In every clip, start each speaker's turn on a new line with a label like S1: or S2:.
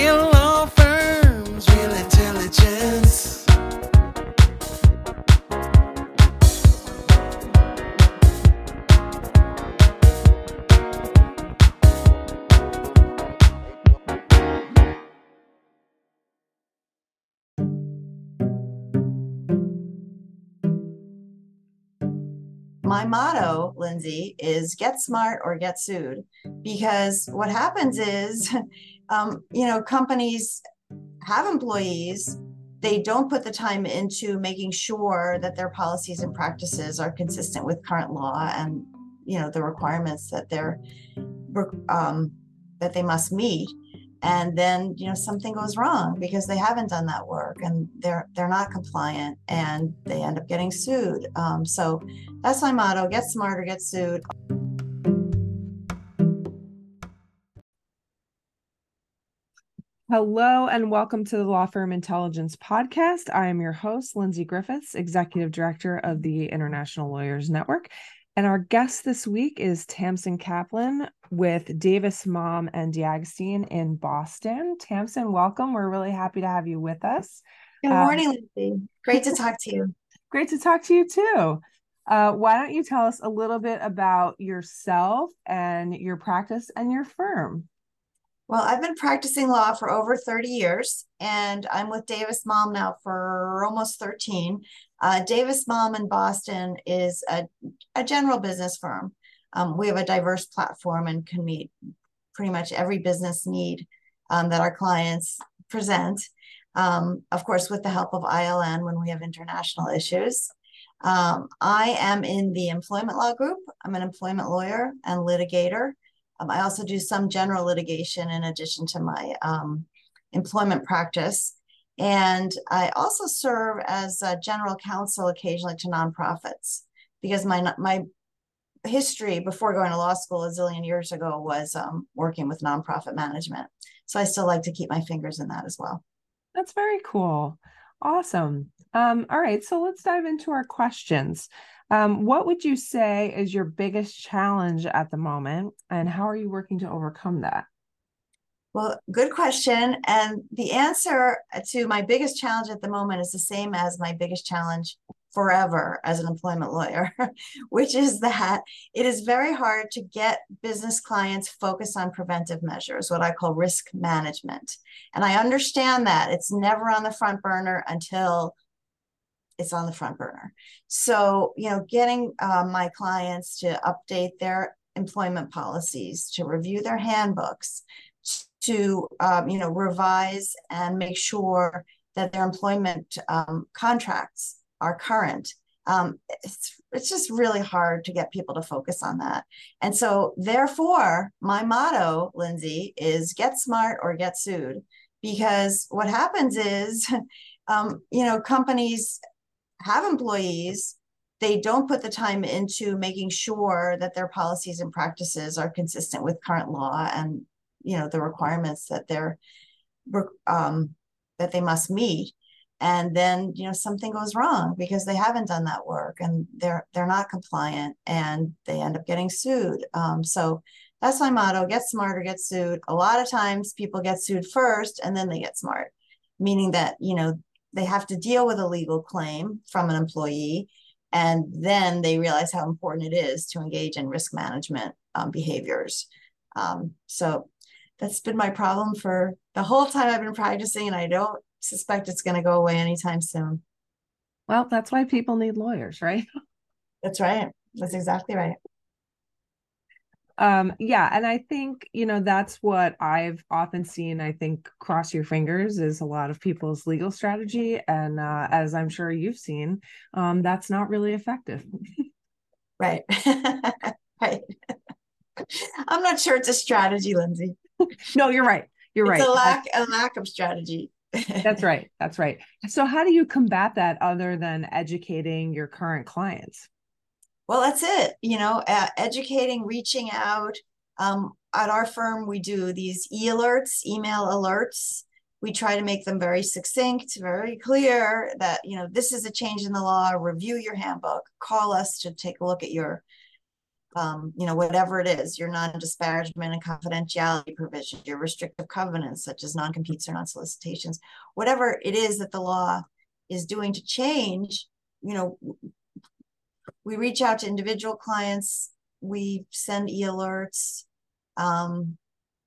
S1: Real law firms, real intelligence.
S2: my motto, Lindsay, is get smart or get sued. Because what happens is, um, you know, companies have employees, they don't put the time into making sure that their policies and practices are consistent with current law and, you know, the requirements that they're um, that they must meet. And then you know something goes wrong because they haven't done that work and they're they're not compliant and they end up getting sued. Um, so that's my motto get smarter get sued
S3: Hello and welcome to the Law Firm Intelligence Podcast. I am your host, Lindsay Griffiths, Executive Director of the International Lawyers Network. And our guest this week is Tamsin Kaplan with Davis Malm and D'Agostine in Boston. Tamsin, welcome. We're really happy to have you with us.
S2: Good morning, um, Lindsay. Great to talk to you.
S3: Great to talk to you too. Uh, why don't you tell us a little bit about yourself and your practice and your firm?
S2: Well, I've been practicing law for over 30 years, and I'm with Davis Malm now for almost 13. Uh, Davis Malm in Boston is a, a general business firm. Um, we have a diverse platform and can meet pretty much every business need um, that our clients present. Um, of course, with the help of ILN when we have international issues. Um, I am in the employment law group. I'm an employment lawyer and litigator. Um, I also do some general litigation in addition to my um, employment practice. And I also serve as a general counsel occasionally to nonprofits because my, my history before going to law school a zillion years ago was um, working with nonprofit management. So I still like to keep my fingers in that as well.
S3: That's very cool. Awesome. Um, all right, so let's dive into our questions. Um, what would you say is your biggest challenge at the moment, and how are you working to overcome that?
S2: Well, good question. And the answer to my biggest challenge at the moment is the same as my biggest challenge forever as an employment lawyer, which is that it is very hard to get business clients focused on preventive measures, what I call risk management. And I understand that it's never on the front burner until it's on the front burner. So, you know, getting uh, my clients to update their employment policies, to review their handbooks, to, um, you know, revise and make sure that their employment um, contracts are current. Um, it's, it's just really hard to get people to focus on that. And so, therefore, my motto, Lindsay, is get smart or get sued. Because what happens is, um, you know, companies have employees, they don't put the time into making sure that their policies and practices are consistent with current law and you know the requirements that they're um, that they must meet. And then you know something goes wrong because they haven't done that work and they're they're not compliant and they end up getting sued. Um, so that's my motto get smart or get sued. A lot of times people get sued first and then they get smart meaning that you know they have to deal with a legal claim from an employee and then they realize how important it is to engage in risk management um, behaviors. Um, so that's been my problem for the whole time i've been practicing and i don't suspect it's going to go away anytime soon.
S3: Well that's why people need lawyers right?
S2: That's right. That's exactly right
S3: um yeah and i think you know that's what i've often seen i think cross your fingers is a lot of people's legal strategy and uh, as i'm sure you've seen um that's not really effective.
S2: Right. Right. I'm not sure it's a strategy lindsay.
S3: No you're right. You're
S2: it's
S3: right.
S2: A lack a lack of strategy.
S3: That's right. That's right. So how do you combat that other than educating your current clients
S2: well, that's it. You know, uh, educating, reaching out. Um, at our firm, we do these e alerts, email alerts. We try to make them very succinct, very clear that, you know, this is a change in the law, review your handbook, call us to take a look at your um, you know, whatever it is, your non-disparagement and confidentiality provisions, your restrictive covenants such as non-competes or non-solicitations, whatever it is that the law is doing to change, you know, we reach out to individual clients, we send e-alerts. Um,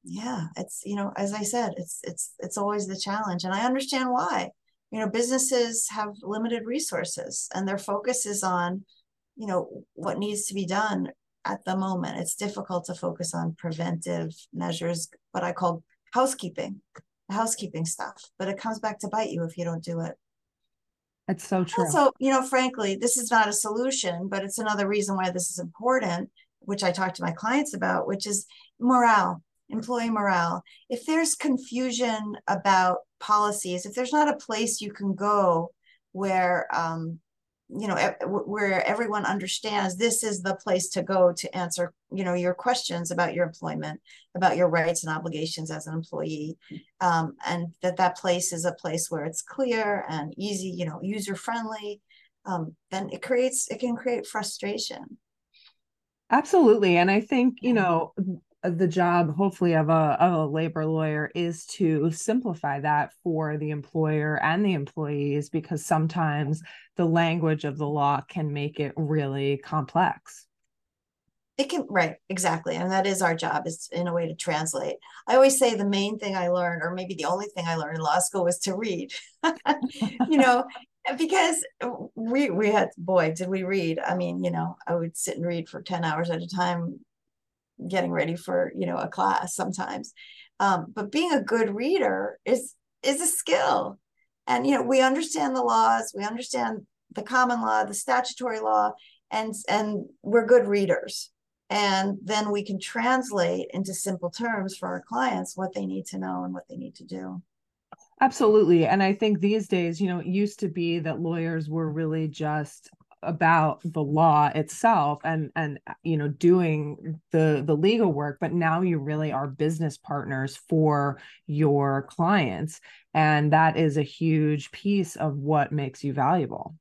S2: yeah, it's you know, as I said, it's it's it's always the challenge, and I understand why. You know, businesses have limited resources, and their focus is on, you know, what needs to be done at the moment. It's difficult to focus on preventive measures, what I call housekeeping, housekeeping stuff. But it comes back to bite you if you don't do it.
S3: It's so true.
S2: So, you know, frankly, this is not a solution, but it's another reason why this is important, which I talk to my clients about, which is morale, employee morale. If there's confusion about policies, if there's not a place you can go where um, you know where everyone understands this is the place to go to answer you know your questions about your employment about your rights and obligations as an employee. Um, and that that place is a place where it's clear and easy you know user friendly um, then it creates it can create frustration.
S3: Absolutely. And i think you know the job hopefully of a, of a labor lawyer is to simplify that for the employer and the employees because sometimes the language of the law can make it really complex.
S2: It can right exactly and that is our job is in a way to translate. I always say the main thing i learned or maybe the only thing i learned in law school was to read. You know because we we had boy did we read. I mean you know i would sit and read for 10 hours at a time getting ready for you know a class sometimes. Um, but being a good reader is is a skill. And you know we understand the laws we understand the common law the statutory law and and we're good readers. And then we can translate into simple terms for our clients what they need to know and what they need to do.
S3: Absolutely. And i think these days you know it used to be that lawyers were really just about the law itself and and uh, you know doing the the legal work but now you really are business partners for your clients and that is a huge piece of what makes you valuable.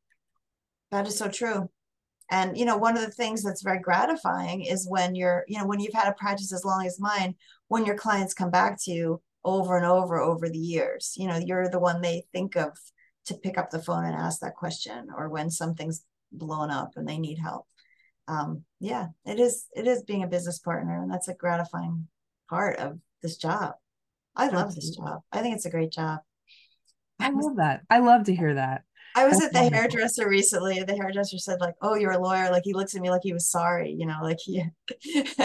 S2: That is so true. And you know one of the things that's very gratifying is when you're you know when you've had a practice as long as mine when your clients come back to you over and over over the years you know you're the one they think of to pick up the phone and ask that question or when something's blown up and they need help um, yeah it is it is being a business partner and that's a gratifying part of this job i love this job i think it's a great job
S3: i love that i love to hear that
S2: I was That's at the wonderful. hairdresser recently, the hairdresser said, like, oh, you're a lawyer. Like he looks at me like he was sorry, you know, like he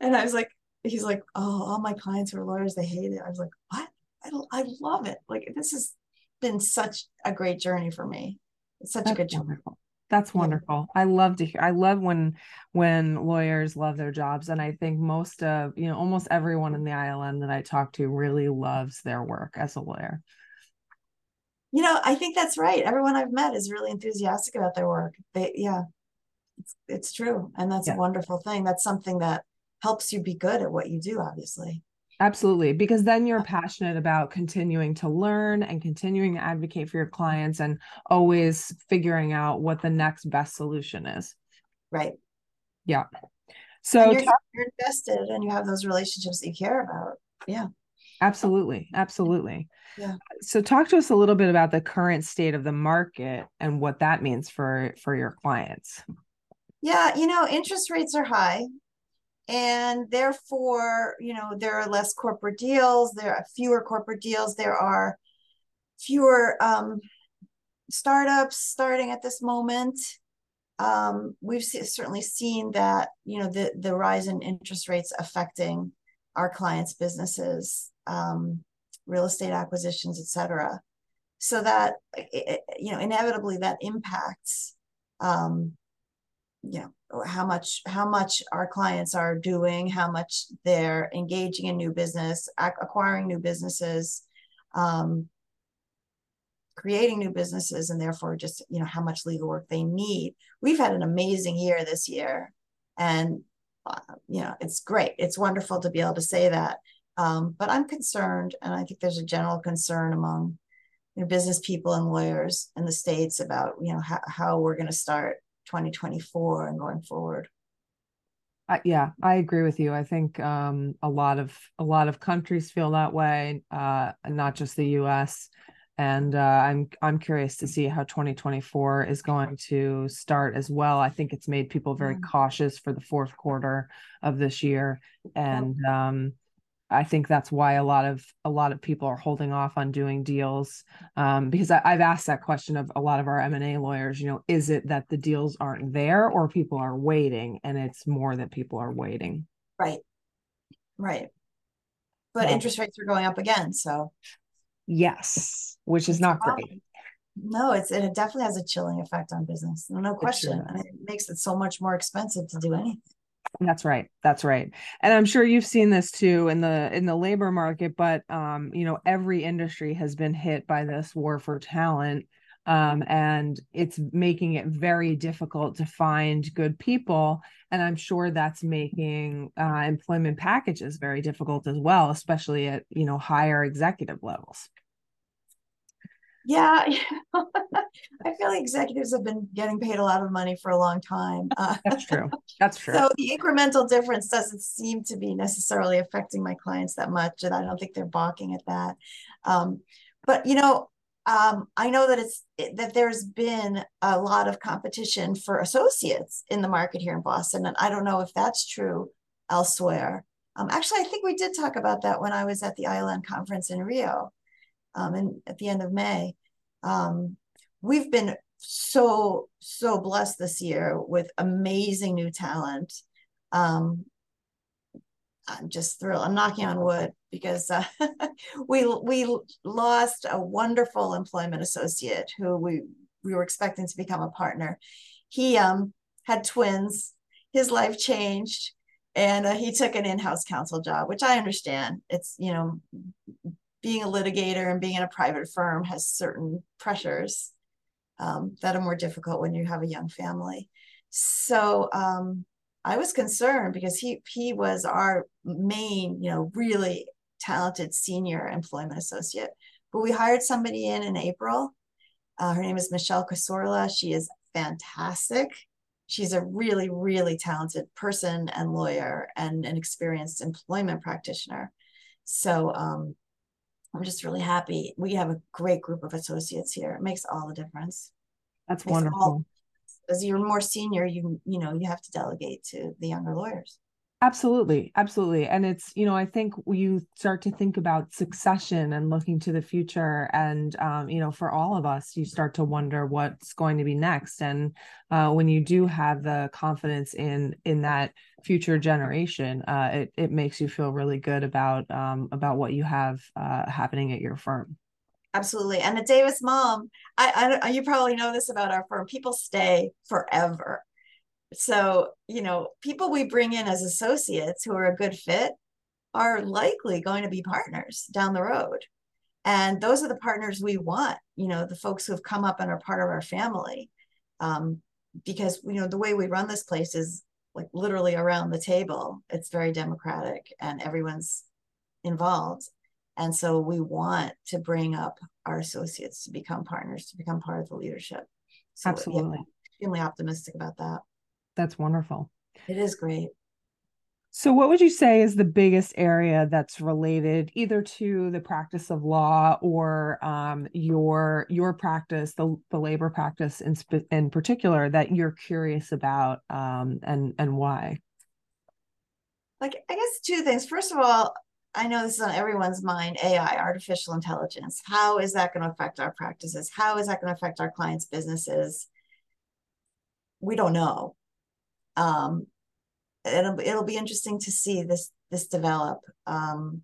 S2: and I was like, he's like, oh, all my clients are lawyers, they hate it. I was like, what? I, I love it. Like this has been such a great journey for me. It's such That's a good
S3: wonderful. That's wonderful. I love to hear. I love when when lawyers love their jobs, and I think most of you know almost everyone in the ILN that I talk to really loves their work as a lawyer.
S2: You know, I think that's right. Everyone I've met is really enthusiastic about their work. They, yeah, it's it's true, and that's yeah. a wonderful thing. That's something that helps you be good at what you do. Obviously.
S3: Absolutely, because then you're uh passionate about continuing to learn and continuing to advocate for your clients and always figuring out what the next best solution is.
S2: Right.
S3: Yeah. So
S2: you're, you're invested and you have those relationships that you care about. Yeah.
S3: Absolutely. Absolutely.
S2: Yeah.
S3: So talk to us a little bit about the current state of the market and what that means for for your clients.
S2: Yeah, you know, interest rates are high and therefore you know there are less corporate deals there are fewer corporate deals there are fewer um, startups starting at this moment. Um, we've certainly seen that you know the the rise in interest rates affecting our clients businesses um, real estate acquisitions etc so that you know inevitably that impacts um, you know how much how much our clients are doing how much they're engaging in new business acquiring new businesses um, creating new businesses and therefore just you know how much legal work they need. We've had an amazing year this year and uh, you know it's great. It's wonderful to be able to say that. Um, but i'm concerned and i think there's a general concern among you know, business people and lawyers in the states about you know how, how we're going to start 2024 and going forward.
S3: Uh, yeah, I agree with you. I think um, a lot of a lot of countries feel that way, uh, not just the U.S. And uh, I'm I'm curious to see how 2024 is going to start as well. I think it's made people very
S2: Yeah.
S3: cautious for the fourth quarter of this year, and um, I think that's why a lot of a lot of people are holding off on doing deals um, because I, I've asked that question of a lot of our M and A lawyers. You know, is it that the deals aren't there or people are waiting, and it's more that people are waiting.
S2: Right. Right. But
S3: Yeah.
S2: interest rates are going up again, so
S3: Yes, which is
S2: It's
S3: not great.
S2: no, it's it definitely has a chilling effect on business. No, no
S3: sure
S2: question.
S3: does.
S2: And it makes it so much more expensive to do anything.
S3: That's right. That's right. And I'm sure you've seen this too in the in the labor market, but um, you know, every industry has been hit by this war for talent. Um, and it's making it very difficult to find good people. And I'm sure that's making uh, employment packages very difficult as well, especially at you know higher executive levels.
S2: Yeah, I feel like executives have been getting paid a lot of money for a long time. Uh,
S3: That's true. That's true.
S2: so the incremental difference doesn't seem to be necessarily affecting my clients that much, and I don't think they're balking at that. Um, but you know, um, I know that it's that there's been a lot of competition for associates in the market here in Boston, and I don't know if that's true elsewhere. Um, actually, I think we did talk about that when I was at the ILN conference in Rio um, at the end of May. Um, we've been so, so blessed this year with amazing new talent. Um, I'm just thrilled. I'm knocking on wood because uh, we we lost a wonderful employment associate who we we were expecting to become a partner. He um, had twins. His life changed, and uh, he took an in-house counsel job, which I understand. It's you know being a litigator and being in a private firm has certain pressures um, that are more difficult when you have a young family. So um, I was concerned because he he was our main, you know, really talented senior employment associate. But we hired somebody in in April. Uh, her name is Michelle Casorla. She is fantastic. She's a really, really talented person and lawyer and an experienced employment practitioner. So um, I'm just really happy. We have a great group of associates here. It makes all the difference.
S3: That's
S2: Makes all-
S3: wonderful.
S2: As you're more senior, you you know you have to delegate to the younger lawyers.
S3: Absolutely, absolutely. And it's, you know, I think you start to think about succession and looking to the future. And, um, you know, for all of us, you start to wonder what's going to be next. And uh, when you do have the confidence in in that future generation, uh, it it makes you feel really good about um, about what you have uh, happening at your firm.
S2: Absolutely. And the Davis Malm, I, I you probably know this about our firm. People stay forever. So, you know, people we bring in as associates who are a good fit are likely going to be partners down the road. And those are the partners we want, you know, the folks who have come up and are part of our family. Um, because, you know, the way we run this place is like literally around the table. It's very democratic and everyone's involved. And so we want to bring up our associates to become partners, to become part of the leadership. So, yeah,
S3: Absolutely.
S2: extremely optimistic about that.
S3: That's wonderful.
S2: It is great.
S3: So, what would you say is the biggest area that's related either to the practice of law or um, your your practice, the, the labor practice in sp- in particular, that you're curious about, um, and and why?
S2: Like, I guess two things. First of all, I know this is on everyone's mind AI, artificial intelligence. How is that going to affect our practices? How is that going to affect our clients' businesses? We don't know. Um, it'll it'll be interesting to see this this develop. Um,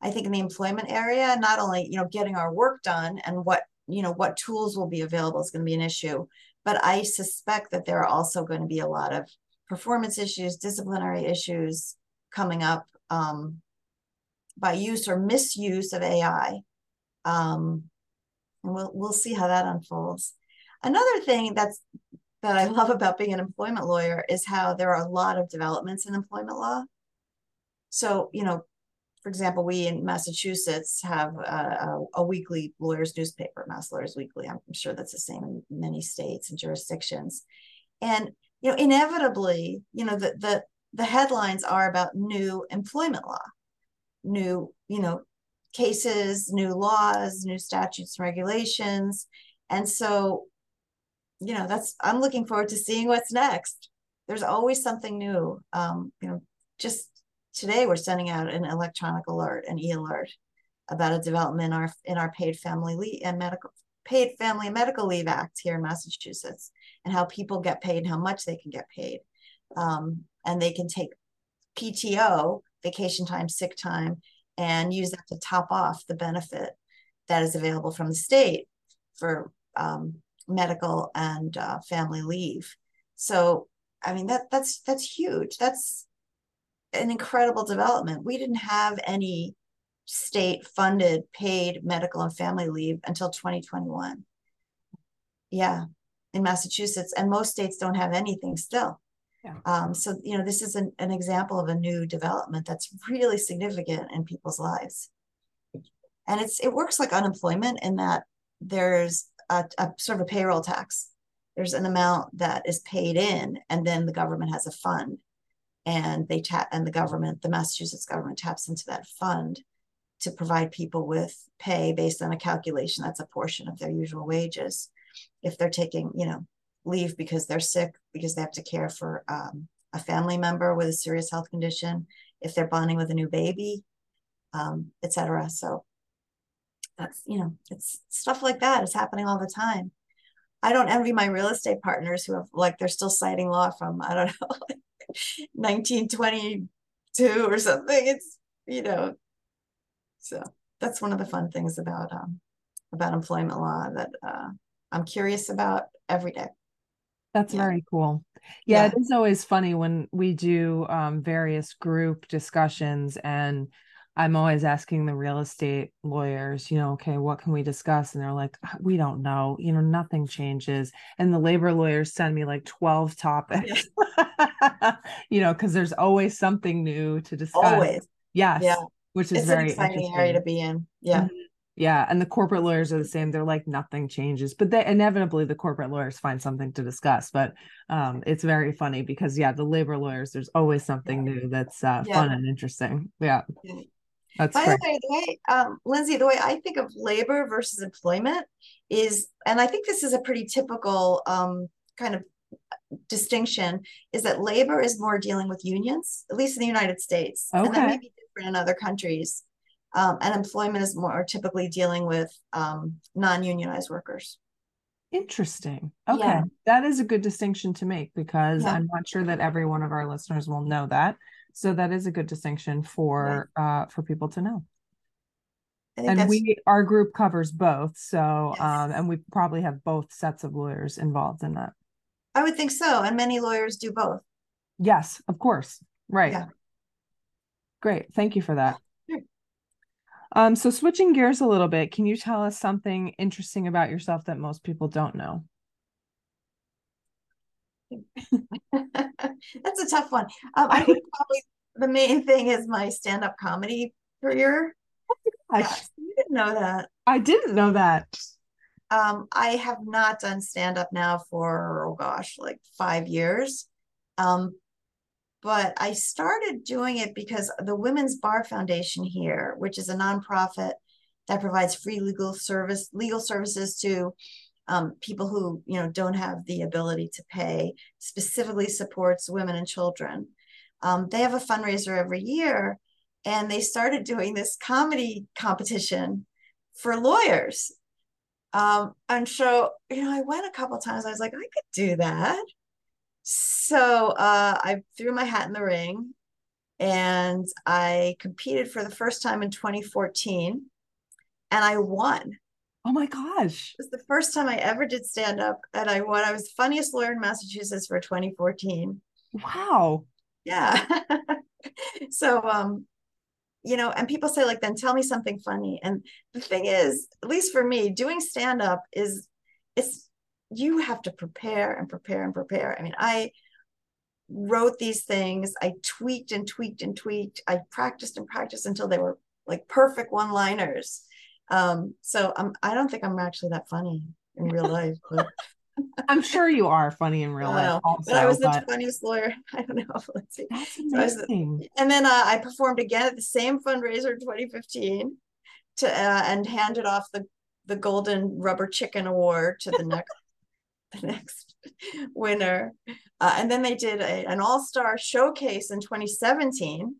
S2: I think in the employment area, not only you know getting our work done and what you know what tools will be available is going to be an issue, but I suspect that there are also going to be a lot of performance issues, disciplinary issues coming up um, by use or misuse of AI. Um, and we'll we'll see how that unfolds. Another thing that's that I love about being an employment lawyer is how there are a lot of developments in employment law. So, you know, for example, we in Massachusetts have a, a, weekly lawyers newspaper, Mass Lawyers Weekly. I'm sure that's the same in many states and jurisdictions. And you know, inevitably, you know, the the the headlines are about new employment law, new, you know, cases, new laws, new statutes and regulations. And so, you know, that's, I'm looking forward to seeing what's next. There's always something new. Um, you know, just today we're sending out an electronic alert, an e-alert about a development in our in our paid family leave and medical paid family and medical leave act here in Massachusetts and how people get paid and how much they can get paid. Um, and they can take PTO, vacation time, sick time, and use that to top off the benefit that is available from the state for um, medical and uh, family leave. So, I mean that that's that's huge. That's an incredible development. We didn't have any state funded paid medical and family leave until 2021. Yeah, in Massachusetts, and most states don't have anything still. Yeah. Um, so, you know, this is an, an example of a new development that's really significant in people's lives. And it's it works like unemployment in that there's a, a sort of a payroll tax. There's an amount that is paid in, and then the government has a fund, and they tap and the government, the Massachusetts government taps into that fund to provide people with pay based on a calculation that's a portion of their usual wages. If they're taking, you know, leave because they're sick, because they have to care for um, a family member with a serious health condition, if they're bonding with a new baby, um, etc. So that's you know, it's stuff like that is happening all the time. I don't envy my real estate partners who have like they're still citing law from I don't know, 1922 or something. It's you know, so that's one of the fun things about um, about employment law that uh, I'm curious about every day.
S3: That's yeah. very cool. Yeah, yeah, it is always funny when we do um, various group discussions and I'm always asking the real estate lawyers, you know, okay, what can we discuss? And they're like, ah, we don't know, you know, nothing changes. And the labor lawyers send me like 12 topics, yeah. you know, because there's always something new to discuss. Always. Yes. Yeah. Which is
S2: it's
S3: very
S2: exciting area to be in. Yeah. Mm-hmm.
S3: Yeah, and the corporate lawyers are the same. They're like nothing changes, but they inevitably the corporate lawyers find something to discuss. But um, it's very funny because yeah, the labor lawyers, there's always something yeah. new that's uh, yeah. fun and interesting. Yeah,
S2: that's by great. the way, the way um, Lindsay, the way I think of labor versus employment is, and I think this is a pretty typical um, kind of distinction, is that labor is more dealing with unions, at least in the United States, okay. and that may be different in other countries. Um, and employment is more typically dealing with um, non-unionized workers.
S3: Interesting. Okay. Yeah. That is a good distinction to make because yeah. I'm not sure that every one of our listeners will know that. So that is a good distinction for uh for people to know. And we our group covers both. So yes. um and we probably have both sets of lawyers involved in that.
S2: I would think so. And many lawyers do both.
S3: Yes, of course. Right. Yeah. Great. Thank you for that. Um, so switching gears a little bit, can you tell us something interesting about yourself that most people don't know?
S2: That's a tough one. Um, I think probably the main thing is my stand-up comedy career.
S3: Oh gosh.
S2: you didn't know that.
S3: I didn't know that.
S2: Um, I have not done stand-up now for oh gosh, like five years. Um, but I started doing it because the Women's Bar Foundation here, which is a nonprofit that provides free legal service legal services to um, people who you know don't have the ability to pay, specifically supports women and children. Um, they have a fundraiser every year, and they started doing this comedy competition for lawyers. Um, and so, you know, I went a couple times. I was like, I could do that. So uh, I threw my hat in the ring and I competed for the first time in 2014 and I won.
S3: Oh my gosh.
S2: It was the first time I ever did stand up and I won. I was the funniest lawyer in Massachusetts for 2014.
S3: Wow.
S2: Yeah. so um you know, and people say like then tell me something funny. And the thing is, at least for me, doing stand up is it's you have to prepare and prepare and prepare. I mean, I wrote these things, I tweaked and tweaked and tweaked. I practiced and practiced until they were like perfect one liners. Um, so I'm, I don't think I'm actually that funny in real life, but
S3: I'm sure you are funny in real life. Also,
S2: but I was the
S3: but
S2: funniest lawyer. I don't know. Let's see.
S3: that's
S2: So the- And then uh, I performed again at the same fundraiser in 2015 to uh, and handed off the the golden rubber chicken award to the next the next winner. Uh, and then they did a, an all-star showcase in 2017.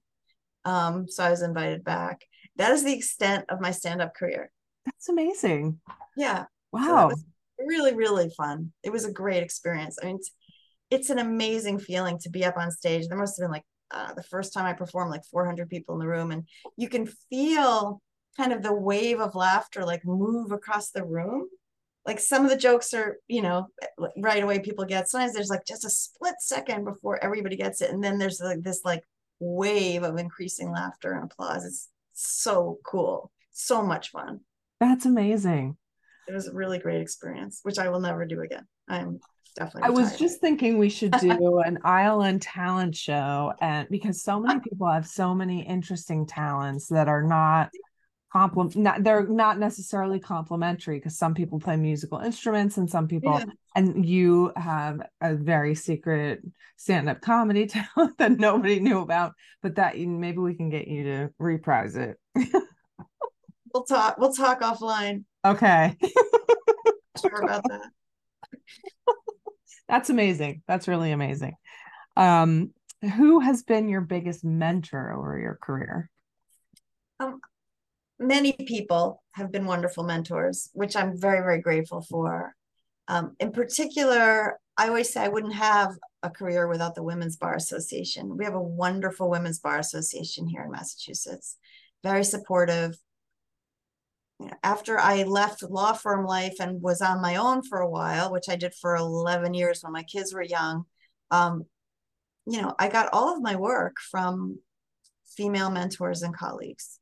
S2: Um, so I was invited back. That is the extent of my stand-up career.
S3: That's amazing.
S2: Yeah, so
S3: Wow.
S2: was really, really fun. It was a great experience. I mean, it's, it's an amazing feeling to be up on stage. There must have been like uh, the first time I performed, like 400 people in the room, and you can feel kind of the wave of laughter like move across the room. Like some of the jokes are, you know, right away people get. Sometimes there's like just a split second before everybody gets it, and then there's like this like wave of increasing laughter and applause. It's so cool, so much fun
S3: That's amazing.
S2: it was a really great experience, which I will never do again. I'm definitely.
S3: I was just thinking we should do an ILN talent show and because so many people have so many interesting talents that are not compliment not they're not necessarily complimentary because some people play musical instruments and some people
S2: Yeah.
S3: and you have a very secret stand-up comedy talent that nobody knew about but that you- maybe we can get you to reprise it
S2: We'll talk. We'll talk offline.
S3: okay
S2: Sure about that.
S3: that's amazing that's really amazing um who has been your biggest mentor over your career
S2: Many people have been wonderful mentors, which I'm very, very grateful for. Um, in particular, I always say I wouldn't have a career without the Women's Bar Association. We have a wonderful Women's Bar Association here in Massachusetts, very supportive. After I left law firm life and was on my own for a while, which I did for 11 years when my kids were young, um, you know, I got all of my work from female mentors and colleagues.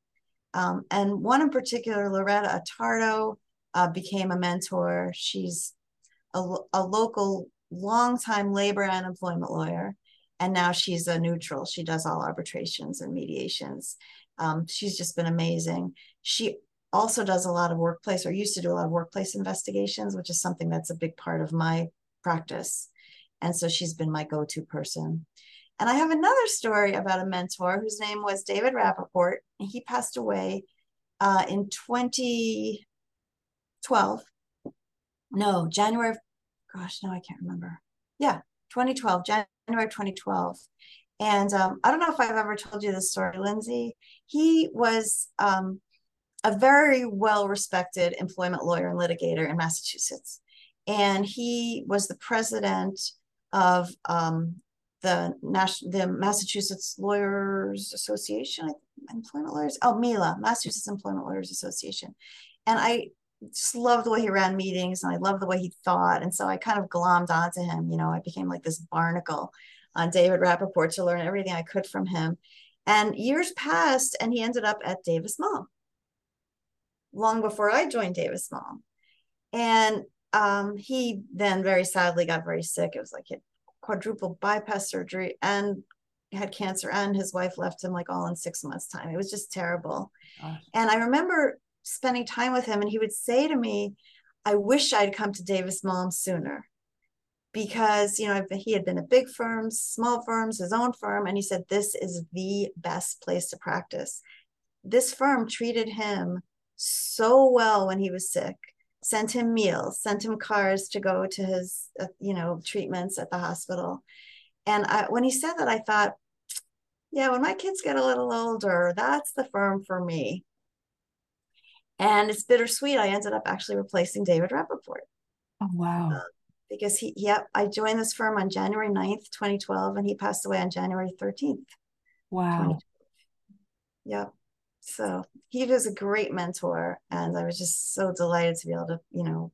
S2: Um, and one in particular, Loretta Attardo, uh, became a mentor. She's a, a local, longtime labor and employment lawyer, and now she's a neutral. She does all arbitrations and mediations. Um, she's just been amazing. She also does a lot of workplace, or used to do a lot of workplace investigations, which is something that's a big part of my practice. And so she's been my go to person. And I have another story about a mentor whose name was David Rappaport. and He passed away uh, in 2012. No, January, gosh, no, I can't remember. Yeah, 2012, January 2012. And um, I don't know if I've ever told you this story, Lindsay. He was um, a very well respected employment lawyer and litigator in Massachusetts. And he was the president of um, the national the Massachusetts Lawyers Association, Employment Lawyers, oh MELA, Massachusetts Employment Lawyers Association. And I just love the way he ran meetings and I love the way he thought. And so I kind of glommed onto him. You know, I became like this barnacle on David Rappaport to learn everything I could from him. And years passed and he ended up at Davis Malm long before I joined Davis Malm. And um, he then very sadly got very sick. It was like had quadruple bypass surgery and had cancer, and his wife left him like all in six months' time. It was just terrible.
S3: Gosh.
S2: And I remember spending time with him, and he would say to me, I wish I'd come to Davis Malm sooner. Because, you know, he had been at big firms, small firms, his own firm, and he said, This is the best place to practice. This firm treated him so well when he was sick, sent him meals, sent him cars to go to his, uh, you know, treatments at the hospital. And I, when he said that, I thought, yeah, when my kids get a little older, that's the firm for me. And it's bittersweet. I ended up actually replacing David Rappaport
S3: oh wow
S2: because he, yep, I joined this firm on January 9th, 2012, and he passed away on January 13th.
S3: wow
S2: Yep. So he was a great mentor, and I was just so delighted to be able to, you know,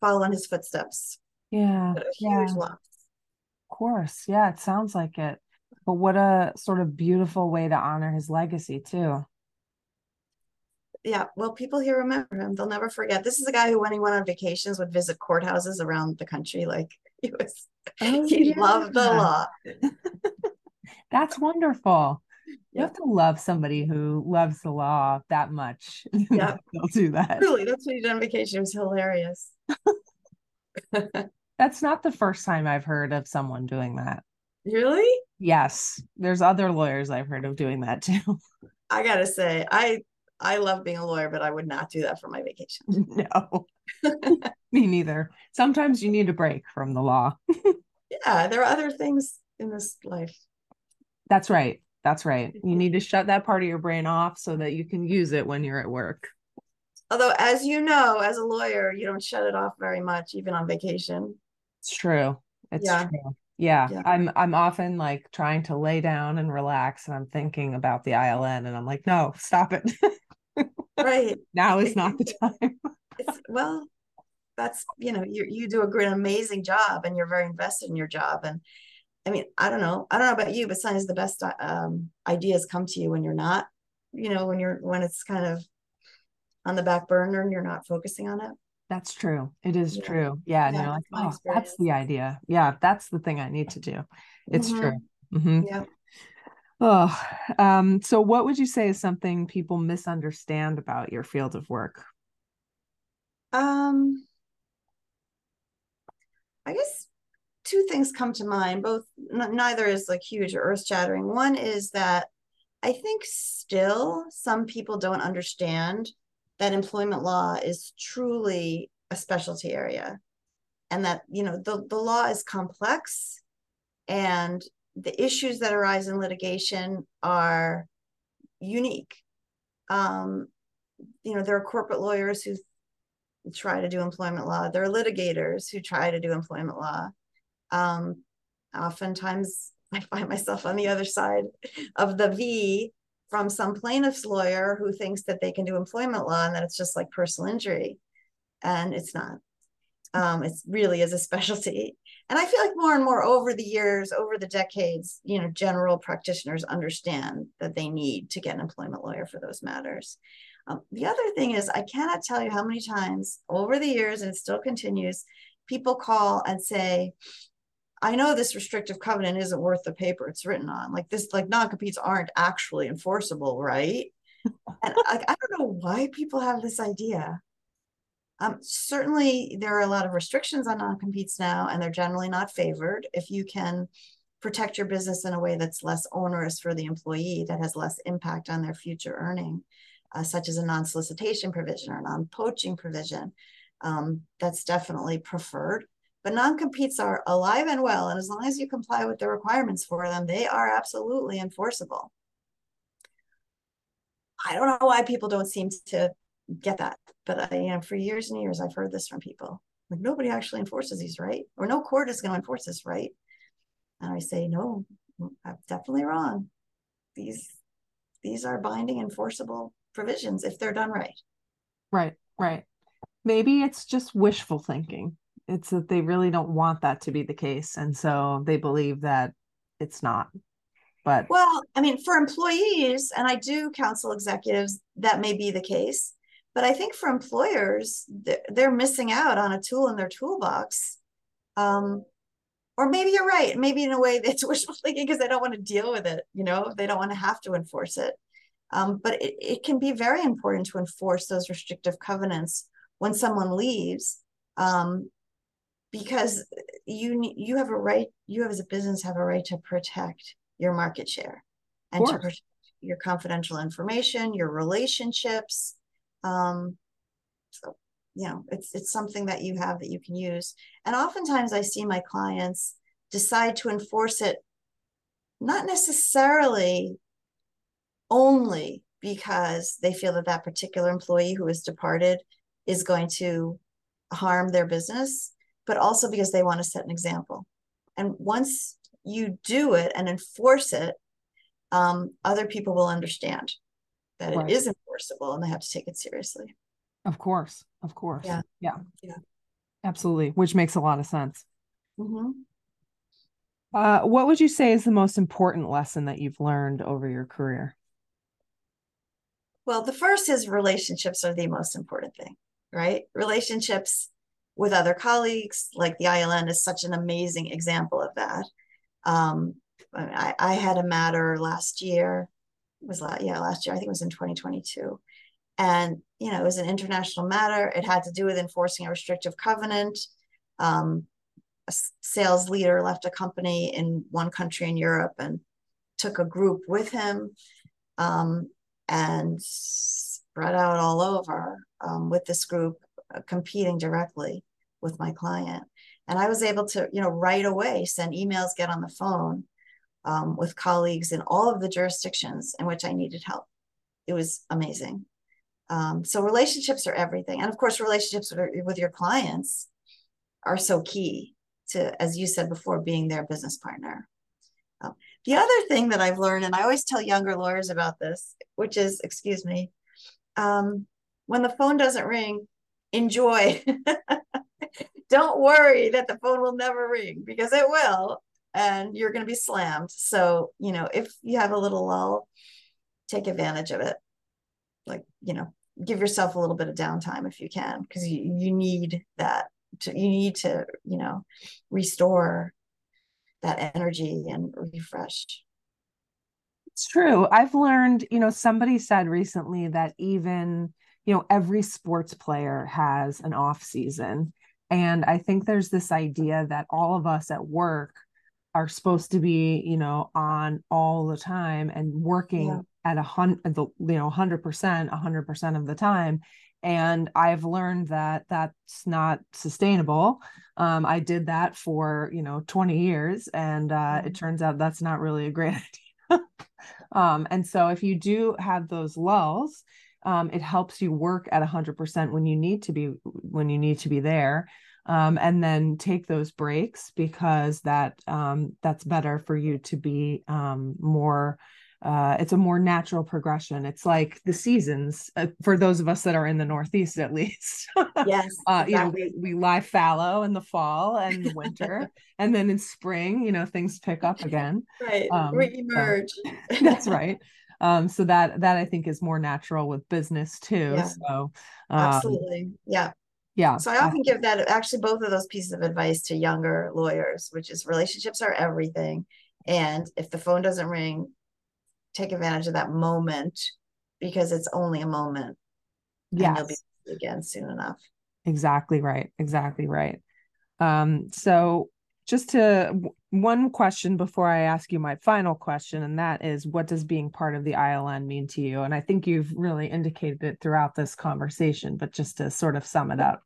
S2: follow in his footsteps.
S3: yeah yeah
S2: loss.
S3: Of course. Yeah, it sounds like it. But what a sort of beautiful way to honor his legacy, too.
S2: Yeah, well, people here remember him. They'll never forget. This is a guy who, when he went on vacations, would visit courthouses around the country. Like he was,
S3: Oh,
S2: he loved the
S3: yeah.
S2: law.
S3: That's wonderful. You have to love somebody who loves the law that much.
S2: Yeah.
S3: They'll do that.
S2: Really, that's what he did on vacation. It was hilarious.
S3: That's not the first time I've heard of someone doing that.
S2: Really?
S3: Yes, there's other lawyers I've heard of doing that too.
S2: I gotta say, I I love being a lawyer, but I would not do that for my vacation.
S3: no, me neither. Sometimes you need a break from the law.
S2: Yeah, there are other things in this life.
S3: That's right. That's right. You mm-hmm. need to shut that part of your brain off so that you can use it when you're at work.
S2: Although, as you know, as a lawyer, you don't shut it off very much, even on vacation.
S3: It's true. It's
S2: Yeah.
S3: true. Yeah.
S2: Yeah.
S3: I'm I'm often like trying to lay down and relax and I'm thinking about the ILN and I'm like, no, stop it.
S2: Right.
S3: now is not the time.
S2: It's, well, that's you know, you you do a great, amazing job, and you're very invested in your job. And I mean, I don't know, I don't know about you, but sometimes the best um, ideas come to you when you're not, you know, when you're when it's kind of on the back burner and you're not focusing on it.
S3: That's true. It is
S2: Yeah.
S3: true. Yeah.
S2: Yeah,
S3: you're like,
S2: that's
S3: oh, that's the idea. Yeah, that's the thing I need to do. It's
S2: Mhm.
S3: true. Mhm.
S2: Yeah.
S3: Oh, um, so what would you say is something people misunderstand about your field of work?
S2: Um, I guess two things come to mind. Both n- neither is like huge or earth shattering. One is that I think still some people don't understand that employment law is truly a specialty area, and that you know the the law is complex, and the issues that arise in litigation are unique. Um, you know, there are corporate lawyers who try to do employment law. There are litigators who try to do employment law. Um, oftentimes, I find myself on the other side of the V from some plaintiff's lawyer who thinks that they can do employment law and that it's just like personal injury, and it's not. Um, it really is a specialty. And I feel like more and more over the years, over the decades, you know, general practitioners understand that they need to get an employment lawyer for those matters. Um, the other thing is, I cannot tell you how many times over the years, and it still continues, people call and say, I know this restrictive covenant isn't worth the paper it's written on. Like this, like non-competes aren't actually enforceable, right? and I, I don't know why people have this idea. Um, certainly, there are a lot of restrictions on non-competes now, and they're generally not favored. If you can protect your business in a way that's less onerous for the employee, that has less impact on their future earning, uh, such as a non-solicitation provision or non-poaching provision, um, that's definitely preferred. But non-competes are alive and well, and as long as you comply with the requirements for them, they are absolutely enforceable. I don't know why people don't seem to get that, but I, you know, for years and years, I've heard this from people. Like nobody actually enforces these, right? Or no court is going to enforce this, right? And I say, no, mm, I'm definitely wrong. These these are binding enforceable provisions if they're done right.
S3: Right, right. Maybe it's just wishful thinking. It's that they really don't want that to be the case. And so they believe that it's not. But
S2: Well, I mean, for employees, and I do counsel executives, that may be the case. But I think for employers, they're, missing out on a tool in their toolbox. Um, or maybe you're right. Maybe in a way that's wishful thinking because they don't want to deal with it. You know, they don't want to have to enforce it. Um, but it, it can be very important to enforce those restrictive covenants when someone leaves, um, because you you have a right. You have as a business have a right to protect your market share and to protect your confidential information, your relationships. Um, so you know, it's it's something that you have that you can use. And oftentimes I see my clients decide to enforce it not necessarily only because they feel that that particular employee who has departed is going to harm their business, but also because they want to set an example. And once you do it and enforce it, um, other people will understand that
S3: Right.
S2: it is enforceable and they have to take it seriously.
S3: of course, of course.
S2: Yeah.
S3: Yeah.
S2: Yeah.
S3: Absolutely. Which makes a lot of sense.
S2: Mhm.
S3: Uh, what would you say is the most important lesson that you've learned over your career?
S2: Well, the first is relationships are the most important thing, right? Relationships with other colleagues, like the ILN is such an amazing example of that. Um, I, I had a matter last year, was la- yeah, last year, I think it was in 2022. And, you know, it was an international matter. It had to do with enforcing a restrictive covenant. um, a sales leader left a company in one country in Europe and took a group with him um, and spread out all over um, with this group uh, competing directly with my client. And I was able to, you know, right away send emails, get on the phone um, with colleagues in all of the jurisdictions in which I needed help. It was amazing. Um, so relationships are everything, and of course, relationships with your clients are so key to, as you said before, being their business partner. Um, the other thing that I've learned, and I always tell younger lawyers about this, which is, excuse me, um, when the phone doesn't ring, enjoy. Don't worry that the phone will never ring because it will, and you're going to be slammed. So, you know, if you have a little lull, take advantage of it. Like, you know, give yourself a little bit of downtime if you can, because you, you need that. To, you need to, you know, restore that energy and refresh.
S3: It's true. I've learned, you know, somebody said recently that even, you know, every sports player has an off season. And I think there's this idea that all of us at work are supposed to be, you know, on all the time and working yeah. at a hundred, you know, hundred percent, a hundred percent of the time. And I've learned that that's not sustainable. Um, I did that for, you know, 20 years, and uh, mm-hmm. it turns out that's not really a great idea. um, and so if you do have those lulls, um, it helps you work at 100% when you need to be when you need to be there. Um, and then take those breaks because that um, that's better for you to be um, more uh, it's a more natural progression. It's like the seasons uh, for those of us that are in the northeast at least.
S2: Yes
S3: uh, exactly. you know we, we lie fallow in the fall and the winter and then in spring you know things pick up again.
S2: Right um, re-emerge.
S3: so, that's right um so that that i think is more natural with business too yeah. so
S2: um, absolutely yeah.
S3: yeah
S2: so i often give that actually both of those pieces of advice to younger lawyers which is relationships are everything and if the phone doesn't ring take advantage of that moment because it's only a moment
S3: yeah
S2: you'll be again soon enough.
S3: Exactly right exactly right. Um so just to one question before I ask you my final question, and that is what does being part of the ILN mean to you? And I think you've really indicated it throughout this conversation, but just to sort of sum it up.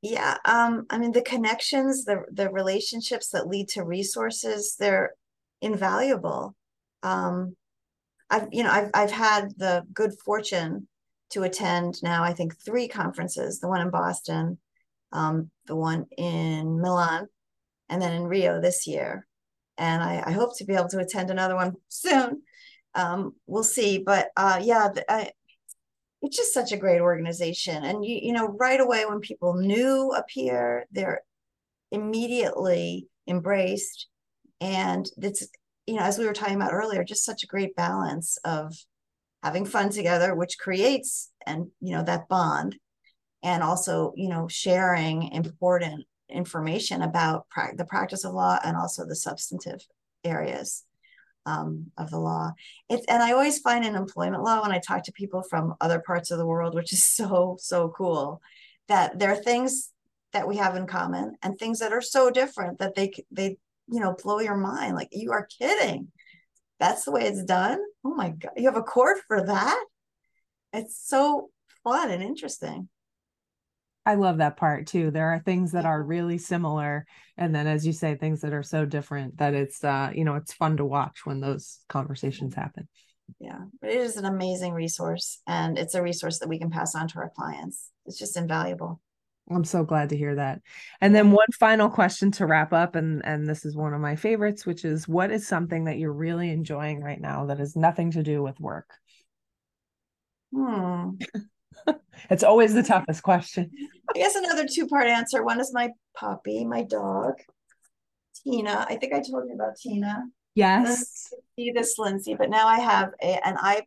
S2: Yeah, um, I mean the connections, the the relationships that lead to resources, they're invaluable. Um, I've you know I've I've had the good fortune to attend now I think three conferences, the one in Boston, um, the one in Milan, and then in Rio this year. And I, I hope to be able to attend another one soon. Um, we'll see. But uh, yeah, I, it's just such a great organization. And you, you know, right away when people new appear, they're immediately embraced. And it's, you know, as we were talking about earlier, just such a great balance of having fun together, which creates and you know that bond and also you know sharing important information about pra- the practice of law and also the substantive areas um, of the law. It's and I always find in employment law when I talk to people from other parts of the world, which is so so cool, that there are things that we have in common and things that are so different that they they you know blow your mind. Like you are kidding. That's the way it's done. Oh my god, you have a court for that. It's so fun and interesting.
S3: I love that part too. There are things that are really similar, and then as you say, things that are so different that it's uh, you know, it's fun to watch when those conversations happen.
S2: Yeah, but it is an amazing resource, and it's a resource that we can pass on to our clients. It's just invaluable.
S3: I'm so glad to hear that. And then one final question to wrap up, and and this is one of my favorites, which is what is something that you're really enjoying right now that has nothing to do with work?
S2: Hmm.
S3: It's always the toughest question.
S2: I guess another two part answer. One is my puppy, my dog, Tina. I think I told you about Tina.
S3: Yes.
S2: See this, Lindsay, but now I have a, an i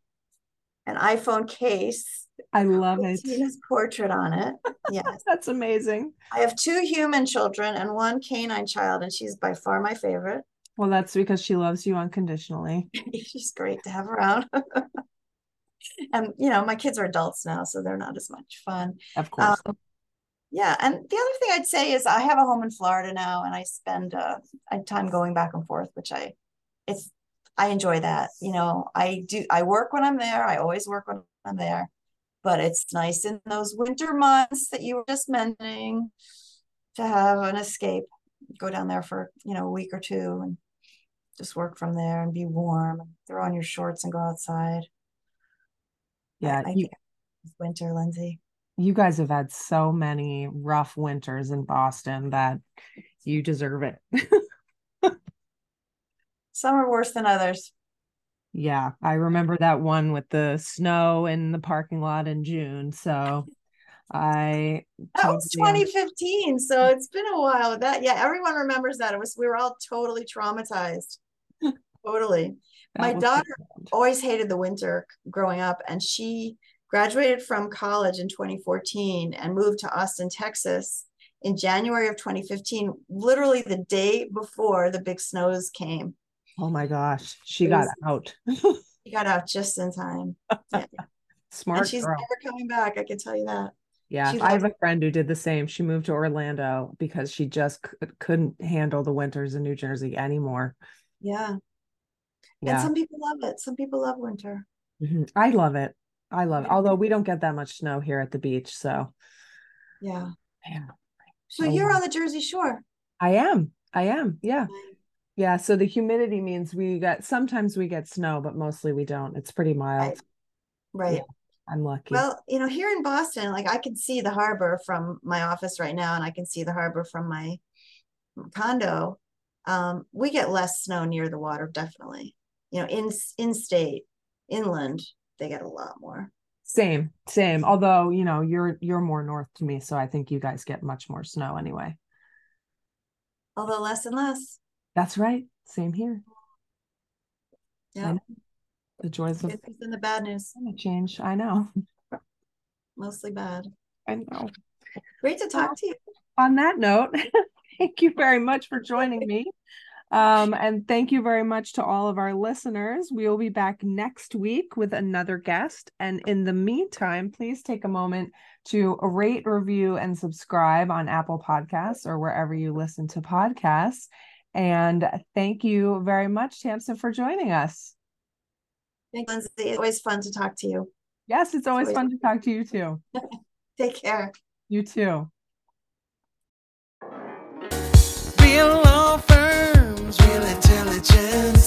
S2: an iPhone case.
S3: I love it.
S2: Tina's portrait on it. Yes.
S3: That's amazing.
S2: I have two human children and one canine child, and she's by far my favorite.
S3: Well, that's because she loves you unconditionally.
S2: she's great to have around. and you know, my kids are adults now, so they're not as much fun.
S3: Of course.
S2: Um, yeah, and the other thing I'd say is I have a home in Florida now, and I spend uh, time going back and forth, which I, it's, I enjoy that. You know, I do. I work when I'm there. I always work when I'm there, but it's nice in those winter months that you were just mentioning to have an escape. Go down there for you know a week or two and just work from there and be warm. Throw on your shorts and go outside.
S3: Yeah,
S2: I, I
S3: you,
S2: winter, Lindsay.
S3: You guys have had so many rough winters in Boston that you deserve it.
S2: Some are worse than others.
S3: Yeah, I remember that one with the snow in the parking lot in June. So I
S2: that was 2015. So it's been a while. That yeah, everyone remembers that. It was we were all totally traumatized. totally. My daughter always hated the winter growing up, and she graduated from college in 2014 and moved to Austin, Texas in January of 2015, literally the day before the big snows came.
S3: Oh my gosh, she got out.
S2: she got out just in time.
S3: Yeah. Smart.
S2: And she's girl. never coming back. I can tell you that.
S3: Yeah, I have a friend who did the same. She moved to Orlando because she just c- couldn't handle the winters in New Jersey anymore.
S2: Yeah. Yeah. And some people love it. Some people love winter.
S3: Mm-hmm. I love it. I love it. Although we don't get that much snow here at the beach. So,
S2: yeah. Yeah. So oh, you're on the Jersey Shore.
S3: I am. I am. Yeah. Yeah. So the humidity means we get sometimes we get snow, but mostly we don't. It's pretty mild.
S2: Right. right.
S3: Yeah, I'm lucky.
S2: Well, you know, here in Boston, like I can see the harbor from my office right now, and I can see the harbor from my condo. Um, we get less snow near the water, definitely. You know, in in state, inland, they get a lot more.
S3: Same, same. Although, you know, you're you're more north to me, so I think you guys get much more snow anyway.
S2: Although less and less.
S3: That's right. Same here.
S2: Yeah.
S3: The joys of
S2: and the bad news.
S3: Change. I know.
S2: Mostly bad.
S3: I know.
S2: Great to talk to you.
S3: On that note, thank you very much for joining me. Um, and thank you very much to all of our listeners. We will be back next week with another guest. And in the meantime, please take a moment to rate, review, and subscribe on Apple Podcasts or wherever you listen to podcasts. And thank you very much, Tamsin, for joining us.
S2: Thanks, Lindsay. It's always fun to talk to you.
S3: Yes, it's always, it's always fun to talk to you too.
S2: Take care.
S3: You too.
S1: chance.